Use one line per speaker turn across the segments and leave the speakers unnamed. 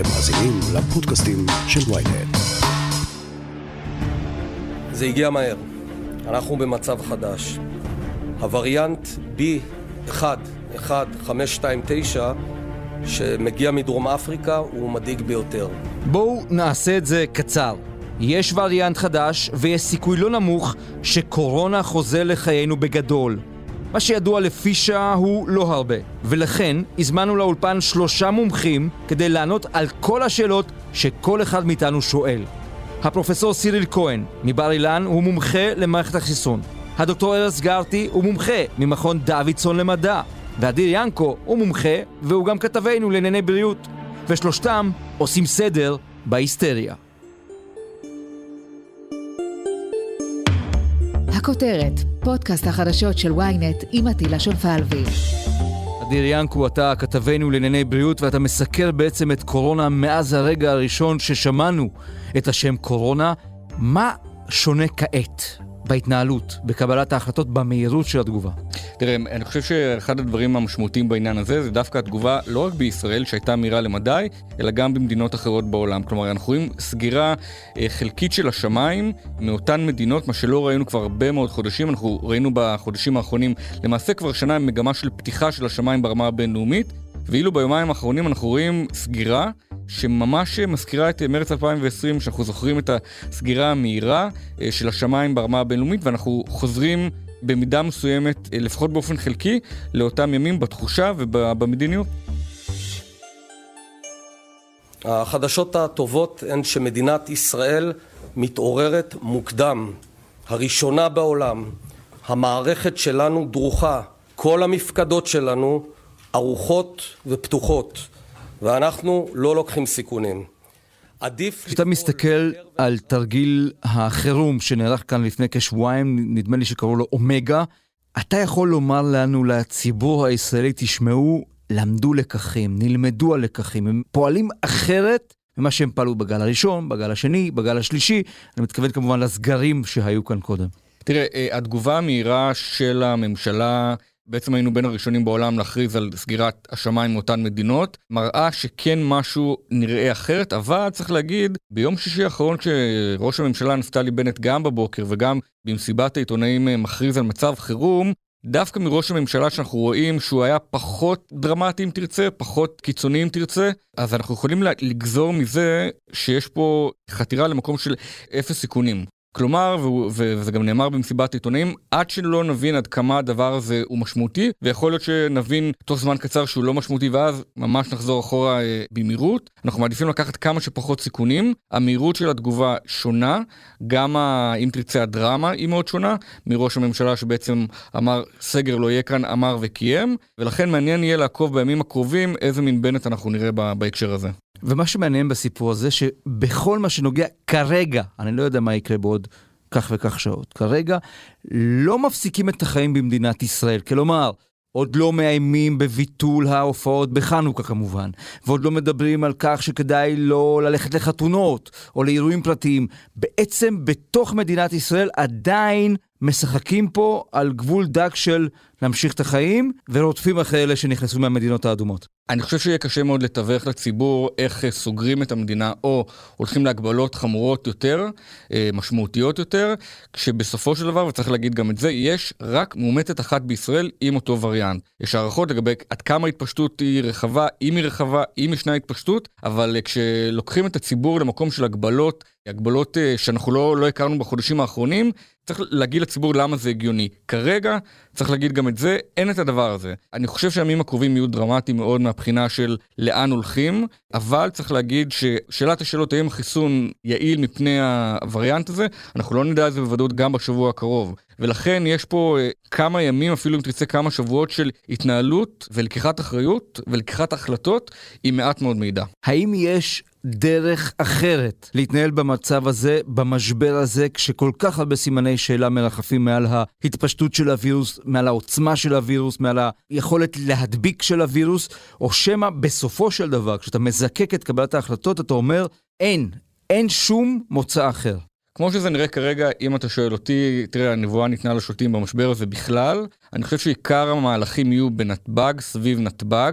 אתם מאזינים לפודקאסטים של ויינט.
זה הגיע מהר. אנחנו במצב חדש. הווריאנט B11529 שמגיע מדרום אפריקה הוא מדאיג ביותר.
בואו נעשה את זה קצר. יש וריאנט חדש ויש סיכוי לא נמוך שקורונה חוזר לחיינו בגדול. מה שידוע לפי שעה הוא לא הרבה, ולכן הזמנו לאולפן שלושה מומחים כדי לענות על כל השאלות שכל אחד מאיתנו שואל. הפרופסור סיריל כהן מבר אילן הוא מומחה למערכת החיסון. הדוקטור ארז גרטי הוא מומחה ממכון דוידסון למדע. ואדיר ינקו הוא מומחה והוא גם כתבנו לענייני בריאות. ושלושתם עושים סדר בהיסטריה.
הכותרת, פודקאסט החדשות של ynet עם עטילה שומפלבי.
אדיר ינקו, אתה כתבנו לענייני בריאות ואתה מסקר בעצם את קורונה מאז הרגע הראשון ששמענו את השם קורונה. מה שונה כעת בהתנהלות, בקבלת ההחלטות, במהירות של התגובה?
תראה, אני חושב שאחד הדברים המשמעותיים בעניין הזה זה דווקא התגובה לא רק בישראל שהייתה מהירה למדי, אלא גם במדינות אחרות בעולם. כלומר, אנחנו רואים סגירה אה, חלקית של השמיים מאותן מדינות, מה שלא ראינו כבר הרבה מאוד חודשים. אנחנו ראינו בחודשים האחרונים, למעשה כבר שנה מגמה של פתיחה של השמיים ברמה הבינלאומית, ואילו ביומיים האחרונים אנחנו רואים סגירה. שממש מזכירה את מרץ 2020, שאנחנו זוכרים את הסגירה המהירה אה, של השמיים ברמה הבינלאומית, ואנחנו חוזרים במידה מסוימת, אה, לפחות באופן חלקי, לאותם ימים בתחושה ובמדיניות.
החדשות הטובות הן שמדינת ישראל מתעוררת מוקדם, הראשונה בעולם. המערכת שלנו דרוכה, כל המפקדות שלנו ערוכות ופתוחות, ואנחנו לא לוקחים סיכונים.
עדיף... כשאתה מסתכל על תרגיל החירום שנערך כאן לפני כשבועיים, נדמה לי שקראו לו אומגה, אתה יכול לומר לנו, לציבור הישראלי, תשמעו, למדו לקחים, נלמדו הלקחים, הם פועלים אחרת ממה שהם פעלו בגל הראשון, בגל השני, בגל השלישי, אני מתכוון כמובן לסגרים שהיו כאן קודם.
תראה, אה, התגובה המהירה של הממשלה בעצם היינו בין הראשונים בעולם להכריז על סגירת השמיים מאותן מדינות, מראה שכן משהו נראה אחרת, אבל צריך להגיד, ביום שישי האחרון כשראש הממשלה נפתלי בנט גם בבוקר וגם במסיבת העיתונאים אה, מכריז על מצב חירום, דווקא מראש הממשלה שאנחנו רואים שהוא היה פחות דרמטי אם תרצה, פחות קיצוני אם תרצה, אז אנחנו יכולים לגזור מזה שיש פה חתירה למקום של אפס סיכונים. כלומר, וזה גם נאמר במסיבת עיתונאים, עד שלא נבין עד כמה הדבר הזה הוא משמעותי, ויכול להיות שנבין תוך זמן קצר שהוא לא משמעותי, ואז ממש נחזור אחורה אה, במהירות. אנחנו מעדיפים לקחת כמה שפחות סיכונים. המהירות של התגובה שונה, גם, ה, אם תרצה, הדרמה היא מאוד שונה, מראש הממשלה שבעצם אמר סגר לא יהיה כאן, אמר וקיים, ולכן מעניין יהיה לעקוב בימים הקרובים איזה מין בנט אנחנו נראה בהקשר הזה.
ומה שמעניין בסיפור הזה, שבכל מה שנוגע כרגע, אני לא יודע מה יקרה בעוד כך וכך שעות, כרגע לא מפסיקים את החיים במדינת ישראל. כלומר, עוד לא מאיימים בביטול ההופעות בחנוכה כמובן, ועוד לא מדברים על כך שכדאי לא ללכת לחתונות או לאירועים פרטיים. בעצם בתוך מדינת ישראל עדיין משחקים פה על גבול דק של להמשיך את החיים, ורודפים אחרי אלה שנכנסו מהמדינות האדומות.
אני חושב שיהיה קשה מאוד לתווך לציבור איך אה, סוגרים את המדינה, או הולכים להגבלות חמורות יותר, אה, משמעותיות יותר, כשבסופו של דבר, וצריך להגיד גם את זה, יש רק מאומתת אחת בישראל עם אותו וריאנט. יש הערכות לגבי עד כמה ההתפשטות היא רחבה, אם היא רחבה, אם ישנה התפשטות, אבל אה, כשלוקחים את הציבור למקום של הגבלות, הגבלות שאנחנו לא, לא הכרנו בחודשים האחרונים, צריך להגיד לציבור למה זה הגיוני. כרגע, צריך להגיד גם את זה, אין את הדבר הזה. אני חושב שהימים הקרובים יהיו דרמטיים מאוד מהבחינה של לאן הולכים, אבל צריך להגיד ששאלת השאלות האם החיסון יעיל מפני הווריאנט הזה, אנחנו לא נדע את זה בוודאות גם בשבוע הקרוב. ולכן יש פה אה, כמה ימים, אפילו אם תרצה כמה שבועות של התנהלות ולקיחת אחריות ולקיחת החלטות עם מעט מאוד מידע.
האם יש דרך אחרת להתנהל במצב הזה, במשבר הזה, כשכל כך הרבה סימני שאלה מרחפים מעל ההתפשטות של הווירוס, מעל העוצמה של הווירוס, מעל היכולת להדביק של הווירוס, או שמא בסופו של דבר, כשאתה מזקק את קבלת ההחלטות, אתה אומר, אין, אין שום מוצא אחר.
כמו שזה נראה כרגע, אם אתה שואל אותי, תראה, הנבואה ניתנה לשוטים במשבר הזה בכלל. אני חושב שעיקר המהלכים יהיו בנתב"ג, סביב נתב"ג,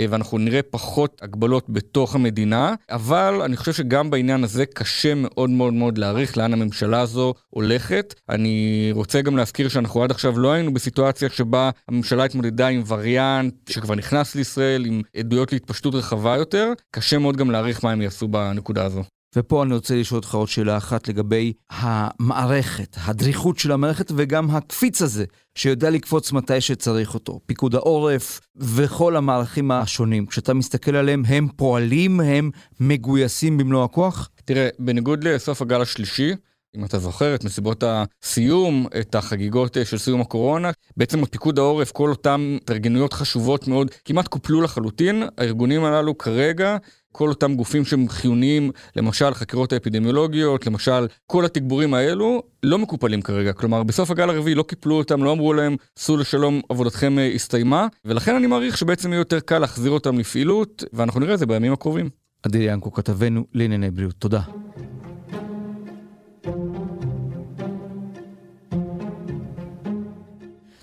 אה, ואנחנו נראה פחות הגבלות בתוך המדינה, אבל אני חושב שגם בעניין הזה קשה מאוד מאוד מאוד להעריך לאן הממשלה הזו הולכת. אני רוצה גם להזכיר שאנחנו עד עכשיו לא היינו בסיטואציה שבה הממשלה התמודדה עם וריאנט שכבר נכנס לישראל, עם עדויות להתפשטות רחבה יותר. קשה מאוד גם להעריך מה הם יעשו בנקודה הזו.
ופה אני רוצה לשאול אותך עוד שאלה אחת לגבי המערכת, הדריכות של המערכת וגם הקפיץ הזה, שיודע לקפוץ מתי שצריך אותו. פיקוד העורף וכל המערכים השונים. כשאתה מסתכל עליהם, הם פועלים, הם מגויסים במלוא הכוח?
תראה, בניגוד לסוף הגל השלישי, אם אתה זוכר את מסיבות הסיום, את החגיגות של סיום הקורונה, בעצם פיקוד העורף, כל אותן התארגנויות חשובות מאוד, כמעט קופלו לחלוטין. הארגונים הללו כרגע כל אותם גופים שהם חיוניים, למשל חקירות האפידמיולוגיות, למשל כל התגבורים האלו, לא מקופלים כרגע. כלומר, בסוף הגל הרביעי לא קיפלו אותם, לא אמרו להם, סעו לשלום, עבודתכם אה, הסתיימה, ולכן אני מעריך שבעצם יהיה יותר קל להחזיר אותם לפעילות, ואנחנו נראה את זה בימים הקרובים.
אדיר ינקו, כתבנו לענייני בריאות. תודה.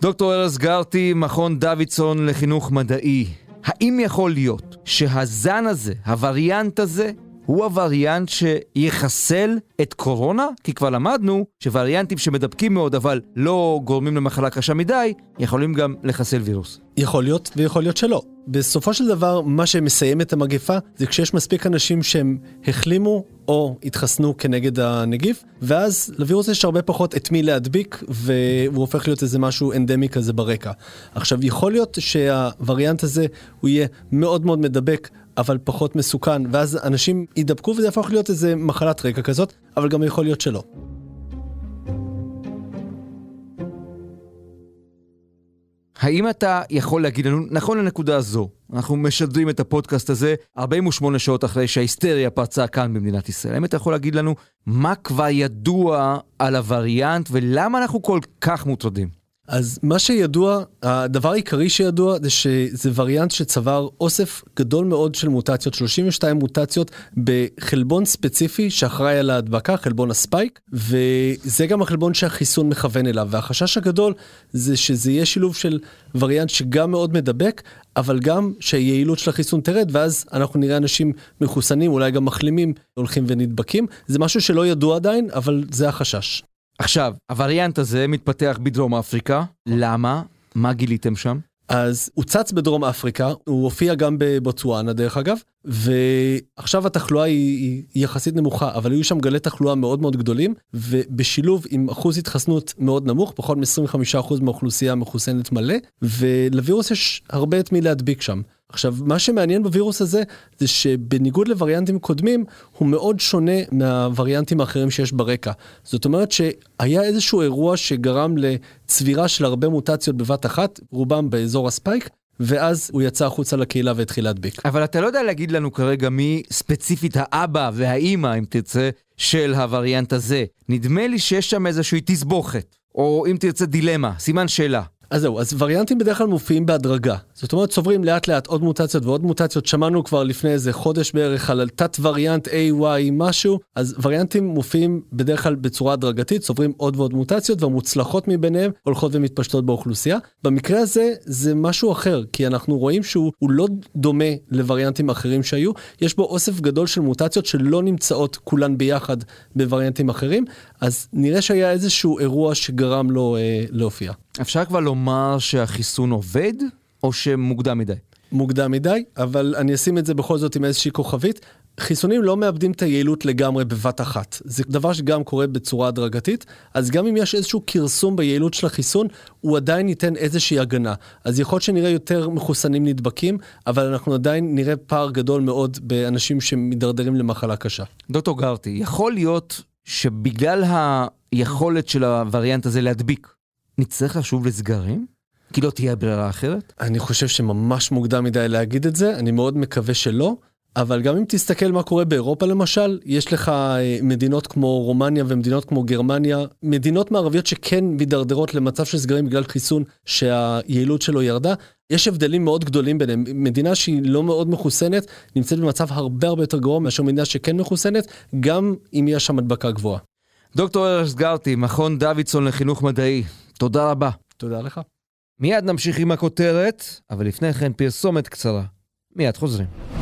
דוקטור ארז גרטי, מכון דוידסון לחינוך מדעי. האם יכול להיות שהזן הזה, הווריאנט הזה, הוא הווריאנט שיחסל את קורונה? כי כבר למדנו שווריאנטים שמדבקים מאוד אבל לא גורמים למחלה קשה מדי, יכולים גם לחסל וירוס.
יכול להיות ויכול להיות שלא. בסופו של דבר, מה שמסיים את המגפה זה כשיש מספיק אנשים שהם החלימו או התחסנו כנגד הנגיף, ואז לווירוס יש הרבה פחות את מי להדביק, והוא הופך להיות איזה משהו אנדמי כזה ברקע. עכשיו, יכול להיות שהווריאנט הזה הוא יהיה מאוד מאוד מדבק, אבל פחות מסוכן, ואז אנשים יידבקו וזה יהפוך להיות איזה מחלת רקע כזאת, אבל גם יכול להיות שלא.
האם אתה יכול להגיד לנו, נכון לנקודה הזו, אנחנו משדרים את הפודקאסט הזה 48 שעות אחרי שההיסטריה פרצה כאן במדינת ישראל, האם אתה יכול להגיד לנו מה כבר ידוע על הווריאנט ולמה אנחנו כל כך מוטרדים?
אז מה שידוע, הדבר העיקרי שידוע זה שזה וריאנט שצבר אוסף גדול מאוד של מוטציות, 32 מוטציות בחלבון ספציפי שאחראי על ההדבקה, חלבון הספייק, וזה גם החלבון שהחיסון מכוון אליו. והחשש הגדול זה שזה יהיה שילוב של וריאנט שגם מאוד מדבק, אבל גם שהיעילות של החיסון תרד, ואז אנחנו נראה אנשים מחוסנים, אולי גם מחלימים, הולכים ונדבקים. זה משהו שלא ידוע עדיין, אבל זה החשש.
עכשיו, הווריאנט הזה מתפתח בדרום אפריקה, למה? מה גיליתם שם?
אז הוא צץ בדרום אפריקה, הוא הופיע גם בבוצואנה דרך אגב, ועכשיו התחלואה היא, היא יחסית נמוכה, אבל היו שם גלי תחלואה מאוד מאוד גדולים, ובשילוב עם אחוז התחסנות מאוד נמוך, פחות מ-25% מהאוכלוסייה מחוסנת מלא, ולווירוס יש הרבה את מי להדביק שם. עכשיו, מה שמעניין בווירוס הזה, זה שבניגוד לווריאנטים קודמים, הוא מאוד שונה מהווריאנטים האחרים שיש ברקע. זאת אומרת שהיה איזשהו אירוע שגרם לצבירה של הרבה מוטציות בבת אחת, רובם באזור הספייק, ואז הוא יצא החוצה לקהילה והתחיל להדביק.
אבל אתה לא יודע להגיד לנו כרגע מי ספציפית האבא והאימא, אם תרצה, של הווריאנט הזה. נדמה לי שיש שם איזושהי תסבוכת, או אם תרצה דילמה, סימן שאלה.
אז זהו, אז וריאנטים בדרך כלל מופיעים בהדרגה. זאת אומרת, צוברים לאט לאט עוד מוטציות ועוד מוטציות. שמענו כבר לפני איזה חודש בערך על תת וריאנט AY משהו, אז וריאנטים מופיעים בדרך כלל בצורה הדרגתית, צוברים עוד ועוד מוטציות, והמוצלחות מביניהם הולכות ומתפשטות באוכלוסייה. במקרה הזה זה משהו אחר, כי אנחנו רואים שהוא לא דומה לווריאנטים אחרים שהיו, יש בו אוסף גדול של מוטציות שלא נמצאות כולן ביחד בווריאנטים אחרים, אז נראה שהיה איזשהו אירוע שגרם לו אה, להופיע.
אפשר כבר לומר שהחיסון עובד, או שמוקדם מדי?
מוקדם מדי, אבל אני אשים את זה בכל זאת עם איזושהי כוכבית. חיסונים לא מאבדים את היעילות לגמרי בבת אחת. זה דבר שגם קורה בצורה הדרגתית, אז גם אם יש איזשהו כרסום ביעילות של החיסון, הוא עדיין ייתן איזושהי הגנה. אז יכול להיות שנראה יותר מחוסנים נדבקים, אבל אנחנו עדיין נראה פער גדול מאוד באנשים שמתדרדרים למחלה קשה.
דוקטור גרטי, יכול להיות שבגלל היכולת של הווריאנט הזה להדביק, נצטרך לשוב לסגרים? כי לא תהיה ברירה אחרת?
אני חושב שממש מוקדם מדי להגיד את זה, אני מאוד מקווה שלא. אבל גם אם תסתכל מה קורה באירופה למשל, יש לך אה, מדינות כמו רומניה ומדינות כמו גרמניה, מדינות מערביות שכן מידרדרות למצב של סגרים בגלל חיסון שהיעילות שלו ירדה. יש הבדלים מאוד גדולים ביניהם. מדינה שהיא לא מאוד מחוסנת נמצאת במצב הרבה הרבה יותר גרוע מאשר מדינה שכן מחוסנת, גם אם יש שם הדבקה גבוהה.
דוקטור ארז גרטי, מכון דוידסון לחינוך מדעי, תודה רבה.
תודה לך.
מיד נמשיך עם הכותרת, אבל לפני כן פרסומת קצרה. מיד חוזרים.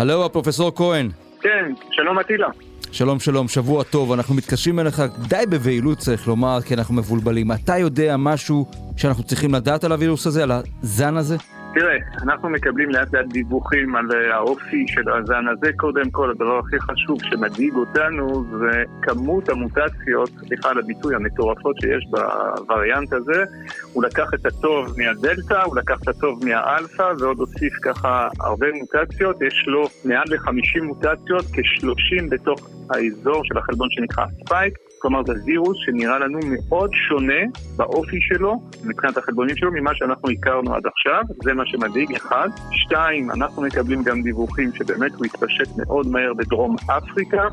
הלו, הפרופסור כהן.
כן, שלום אטילה.
שלום שלום, שבוע טוב. אנחנו מתקשרים אליך די בבהילות צריך לומר, כי אנחנו מבולבלים. אתה יודע משהו שאנחנו צריכים לדעת על הווירוס הזה, על הזן הזה?
תראה, אנחנו מקבלים לאט לאט דיווחים על אה, האופי של הזן הזה. קודם כל, הדבר הכי חשוב שמדאיג אותנו זה כמות המוטציות, סליחה על הביטוי, המטורפות שיש בווריאנט הזה. הוא לקח את הטוב מהדלתא, הוא לקח את הטוב מהאלפא, ועוד הוסיף ככה הרבה מוטציות. יש לו מעל ל-50 מוטציות, כ-30 בתוך האזור של החלבון שנקרא ספייק. כלומר זה וירוס שנראה לנו מאוד שונה באופי שלו, מבחינת החלבונים שלו, ממה שאנחנו הכרנו עד עכשיו, זה מה שמדאיג, אחד. שתיים, אנחנו מקבלים גם דיווחים שבאמת הוא התפשט מאוד מהר בדרום אפריקה.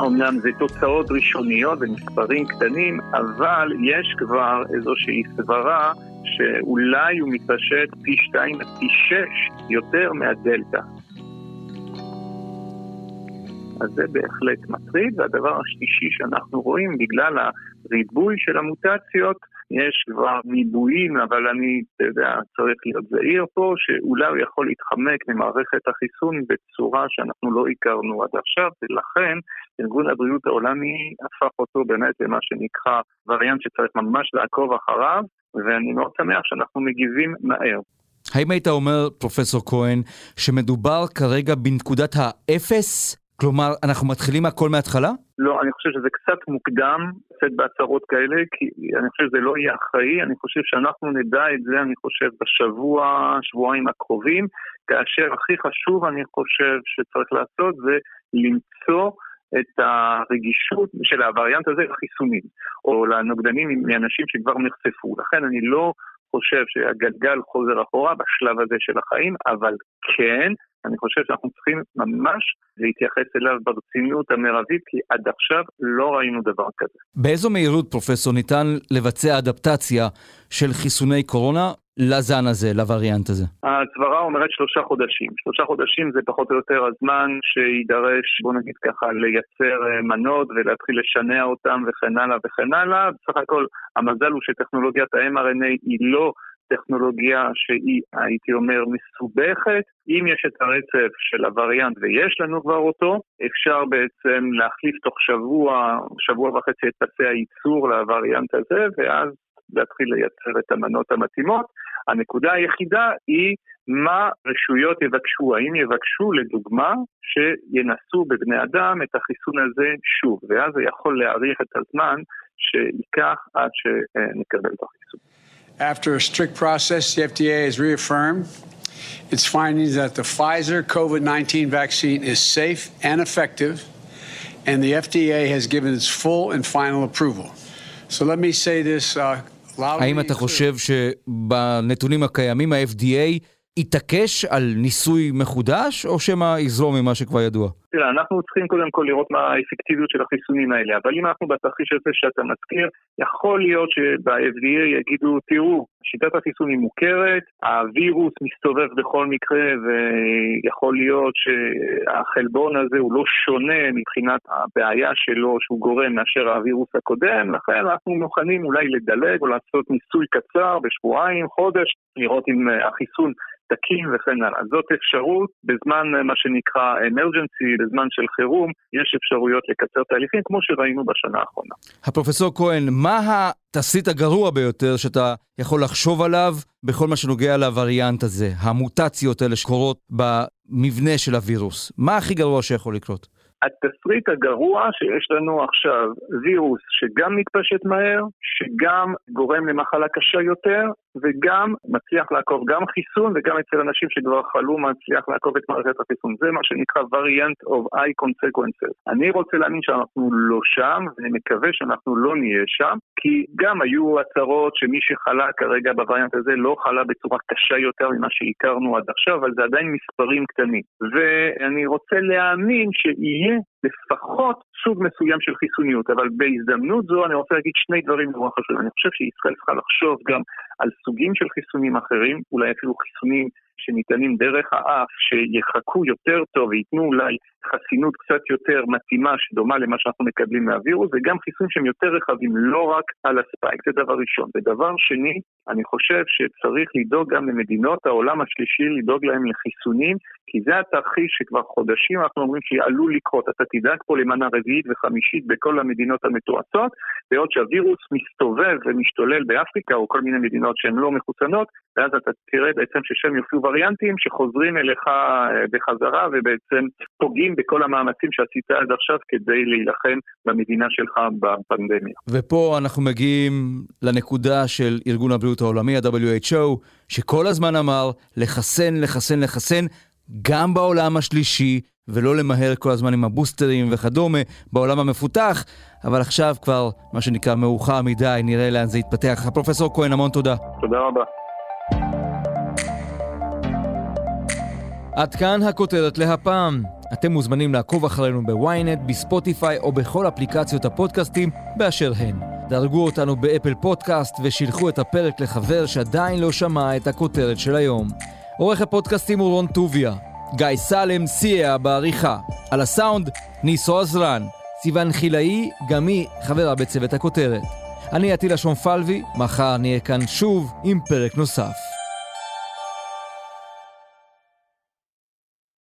אמנם זה תוצאות ראשוניות ומספרים קטנים, אבל יש כבר איזושהי סברה שאולי הוא מתפשט פי שתיים פי שש יותר מהדלתא. אז זה בהחלט מטריד, והדבר השלישי שאנחנו רואים, בגלל הריבוי של המוטציות, יש כבר ניבויים, אבל אני, אתה יודע, צריך להיות זהיר פה, שאולי הוא יכול להתחמק ממערכת החיסון בצורה שאנחנו לא הכרנו עד עכשיו, ולכן ארגון הבריאות העולמי הפך אותו באמת למה שנקרא וריאנט שצריך ממש לעקוב אחריו, ואני מאוד שמח שאנחנו מגיבים מהר.
האם היית אומר, פרופסור כהן, שמדובר כרגע בנקודת האפס כלומר, אנחנו מתחילים הכל מההתחלה?
לא, אני חושב שזה קצת מוקדם לצאת בהצהרות כאלה, כי אני חושב שזה לא יהיה אחראי, אני חושב שאנחנו נדע את זה, אני חושב, בשבוע, שבועיים הקרובים, כאשר הכי חשוב, אני חושב, שצריך לעשות זה למצוא את הרגישות של הווריאנט הזה לחיסונים, או לנוגדנים מאנשים שכבר נחשפו. לכן אני לא חושב שהגלגל חוזר אחורה בשלב הזה של החיים, אבל כן, אני חושב שאנחנו צריכים ממש להתייחס אליו ברצינות המרבית, כי עד עכשיו לא ראינו דבר כזה.
באיזו מהירות, פרופסור, ניתן לבצע אדפטציה של חיסוני קורונה לזן הזה, לווריאנט הזה?
הסברה אומרת שלושה חודשים. שלושה חודשים זה פחות או יותר הזמן שיידרש, בוא נגיד ככה, לייצר אה, מנות ולהתחיל לשנע אותם וכן הלאה וכן הלאה. בסך הכל המזל הוא שטכנולוגיית ה-mRNA היא לא טכנולוגיה שהיא, הייתי אומר, מסובכת. אם יש את הרצף של הווריאנט ויש לנו כבר אותו, אפשר בעצם להחליף תוך שבוע, שבוע וחצי את פסי הייצור לווריאנט הזה, ואז להתחיל לייצר את המנות המתאימות. הנקודה היחידה היא מה רשויות יבקשו, האם יבקשו לדוגמה שינסו בבני אדם את החיסון הזה שוב, ואז זה יכול להאריך את הזמן שייקח עד שנקבל את החיסון.
After a strict process, the FDA has reaffirmed its findings that the Pfizer COVID 19 vaccine is safe and effective, and the FDA has given its full and final approval. So let me say this uh.
האם אתה חושב שבנתונים הקיימים ה-FDA יתעקש על ניסוי מחודש, או שמא יזרום ממה שכבר ידוע?
תראה, אנחנו צריכים קודם כל לראות מה האפקטיביות של החיסונים האלה, אבל אם אנחנו בתרחיש הזה שאתה מזכיר, יכול להיות שב-FDA יגידו, תראו, שיטת החיסון היא מוכרת, הווירוס מסתובב בכל מקרה, ויכול להיות שהחלבון הזה הוא לא שונה מבחינת הבעיה שלו שהוא גורם מאשר הווירוס הקודם, לכן אנחנו מוכנים אולי לדלג או לעשות ניסוי קצר בשבועיים, חודש, לראות אם החיסון תקין וכן הלאה. זאת אפשרות בזמן מה שנקרא emergency, בזמן של חירום, יש אפשרויות לקצר תהליכים כמו שראינו בשנה האחרונה.
הפרופסור כהן, מה התסריט הגרוע ביותר שאתה יכול לחשוב עליו בכל מה שנוגע לווריאנט הזה, המוטציות האלה שקורות במבנה של הווירוס? מה הכי גרוע שיכול לקרות?
התסריט הגרוע שיש לנו עכשיו, וירוס שגם מתפשט מהר, שגם גורם למחלה קשה יותר, וגם מצליח לעקוב גם חיסון וגם אצל אנשים שכבר חלו מצליח לעקוב את מערכת החיסון. זה מה שנקרא variant of eye consequences. אני רוצה להאמין שאנחנו לא שם, ואני מקווה שאנחנו לא נהיה שם, כי גם היו הצהרות שמי שחלה כרגע בווריאנט הזה לא חלה בצורה קשה יותר ממה שהכרנו עד עכשיו, אבל זה עדיין מספרים קטנים. ואני רוצה להאמין שיהיה לפחות סוג מסוים של חיסוניות, אבל בהזדמנות זו אני רוצה להגיד שני דברים נורא חשובים. אני חושב שישראל צריכה לחשוב גם על סוגים של חיסונים אחרים, אולי אפילו חיסונים שניתנים דרך האף, שיחכו יותר טוב וייתנו אולי חסינות קצת יותר מתאימה, שדומה למה שאנחנו מקבלים מהווירוס, וגם חיסונים שהם יותר רחבים, לא רק על הספייק, זה דבר ראשון. ודבר שני, אני חושב שצריך לדאוג גם למדינות העולם השלישי, לדאוג להם לחיסונים, כי זה התרחיש שכבר חודשים אנחנו אומרים שעלול לקרות. אתה תדאג פה למנה רביעית וחמישית בכל המדינות המתועצות, בעוד שהווירוס מסתובב ומשתולל באפריקה או כל מיני מדינות שהן לא מחוסנות, ואז אתה תראה בעצם ששם יופיעו וריאנטים שחוזרים אליך אה, בחזרה ובעצם פוגעים בכל המאמצים שעשית עד עכשיו כדי להילחם במדינה שלך בפנדמיה.
ופה אנחנו מגיעים לנקודה של ארגון הבריאות העולמי, ה-WHO, שכל הזמן אמר לחסן, לחסן, לחסן, גם בעולם השלישי, ולא למהר כל הזמן עם הבוסטרים וכדומה בעולם המפותח, אבל עכשיו כבר, מה שנקרא, מאוחר מדי, נראה לאן זה יתפתח. פרופסור כהן, המון תודה.
תודה רבה.
עד כאן הכותרת להפעם. אתם מוזמנים לעקוב אחרינו בוויינט, בספוטיפיי או בכל אפליקציות הפודקאסטים באשר הן. דרגו אותנו באפל פודקאסט ושילחו את הפרק לחבר שעדיין לא שמע את הכותרת של היום. עורך הפודקאסטים הוא רון טוביה. גיא סלם סייע בעריכה. על הסאונד, ניסו עזרן. סיון חילאי, גם היא חברה בצוות הכותרת. אני עטילה שומפלבי, מחר נהיה כאן שוב עם פרק נוסף.